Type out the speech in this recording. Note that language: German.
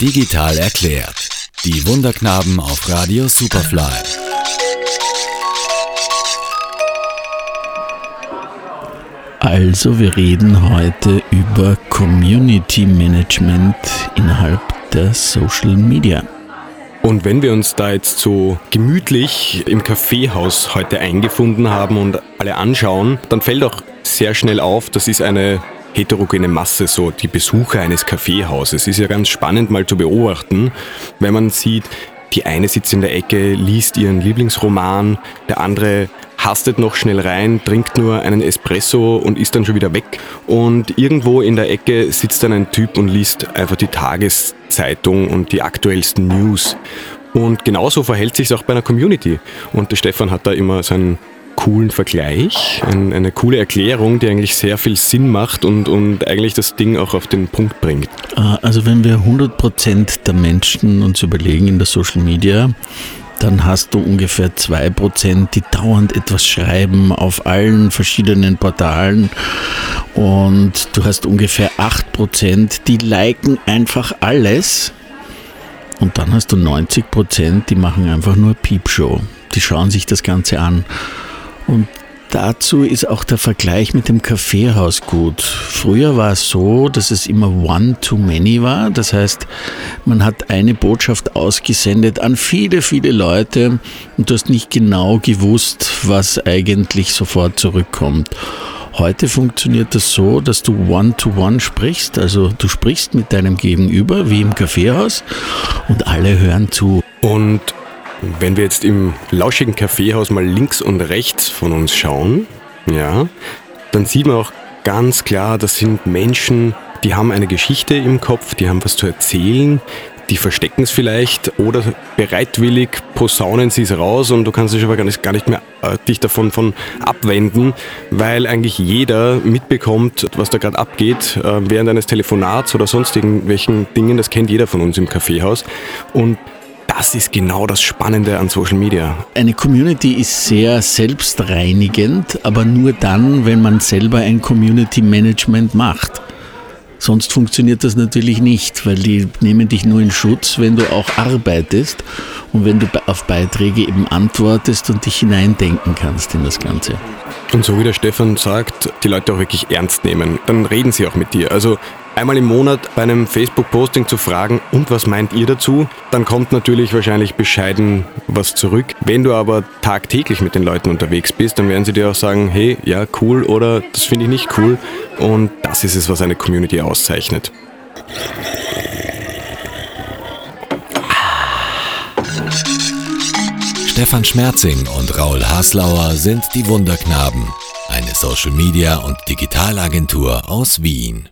Digital erklärt. Die Wunderknaben auf Radio Superfly. Also, wir reden heute über Community Management innerhalb der Social Media. Und wenn wir uns da jetzt so gemütlich im Kaffeehaus heute eingefunden haben und alle anschauen, dann fällt auch sehr schnell auf, das ist eine heterogene Masse, so die Besucher eines Kaffeehauses. Ist ja ganz spannend mal zu beobachten, wenn man sieht, die eine sitzt in der Ecke, liest ihren Lieblingsroman, der andere hastet noch schnell rein, trinkt nur einen Espresso und ist dann schon wieder weg. Und irgendwo in der Ecke sitzt dann ein Typ und liest einfach die Tageszeitung und die aktuellsten News. Und genauso verhält sich es auch bei einer Community. Und der Stefan hat da immer seinen coolen Vergleich, ein, eine coole Erklärung, die eigentlich sehr viel Sinn macht und, und eigentlich das Ding auch auf den Punkt bringt. Äh, also wenn wir 100% der Menschen uns überlegen in der Social Media, dann hast du ungefähr 2%, die dauernd etwas schreiben auf allen verschiedenen Portalen und du hast ungefähr 8%, die liken einfach alles und dann hast du 90%, die machen einfach nur Piepshow. Die schauen sich das Ganze an und dazu ist auch der Vergleich mit dem Kaffeehaus gut. Früher war es so, dass es immer one too many war. Das heißt, man hat eine Botschaft ausgesendet an viele, viele Leute und du hast nicht genau gewusst, was eigentlich sofort zurückkommt. Heute funktioniert das so, dass du one-to-one -one sprichst, also du sprichst mit deinem Gegenüber wie im Kaffeehaus und alle hören zu. Und wenn wir jetzt im lauschigen Kaffeehaus mal links und rechts von uns schauen, ja, dann sieht man auch ganz klar, das sind Menschen, die haben eine Geschichte im Kopf, die haben was zu erzählen, die verstecken es vielleicht oder bereitwillig posaunen sie es raus und du kannst dich aber gar nicht, gar nicht mehr äh, dich davon von abwenden, weil eigentlich jeder mitbekommt, was da gerade abgeht äh, während eines Telefonats oder sonst irgendwelchen Dingen. Das kennt jeder von uns im Kaffeehaus und das ist genau das Spannende an Social Media. Eine Community ist sehr selbstreinigend, aber nur dann, wenn man selber ein Community Management macht. Sonst funktioniert das natürlich nicht, weil die nehmen dich nur in Schutz, wenn du auch arbeitest und wenn du auf Beiträge eben antwortest und dich hineindenken kannst in das Ganze. Und so wie der Stefan sagt, die Leute auch wirklich ernst nehmen. Dann reden sie auch mit dir. Also einmal im Monat bei einem Facebook-Posting zu fragen, und was meint ihr dazu? Dann kommt natürlich wahrscheinlich bescheiden was zurück. Wenn du aber tagtäglich mit den Leuten unterwegs bist, dann werden sie dir auch sagen, hey, ja, cool oder das finde ich nicht cool. Und das ist es, was eine Community auszeichnet. Stefan Schmerzing und Raul Haslauer sind die Wunderknaben, eine Social Media und Digitalagentur aus Wien.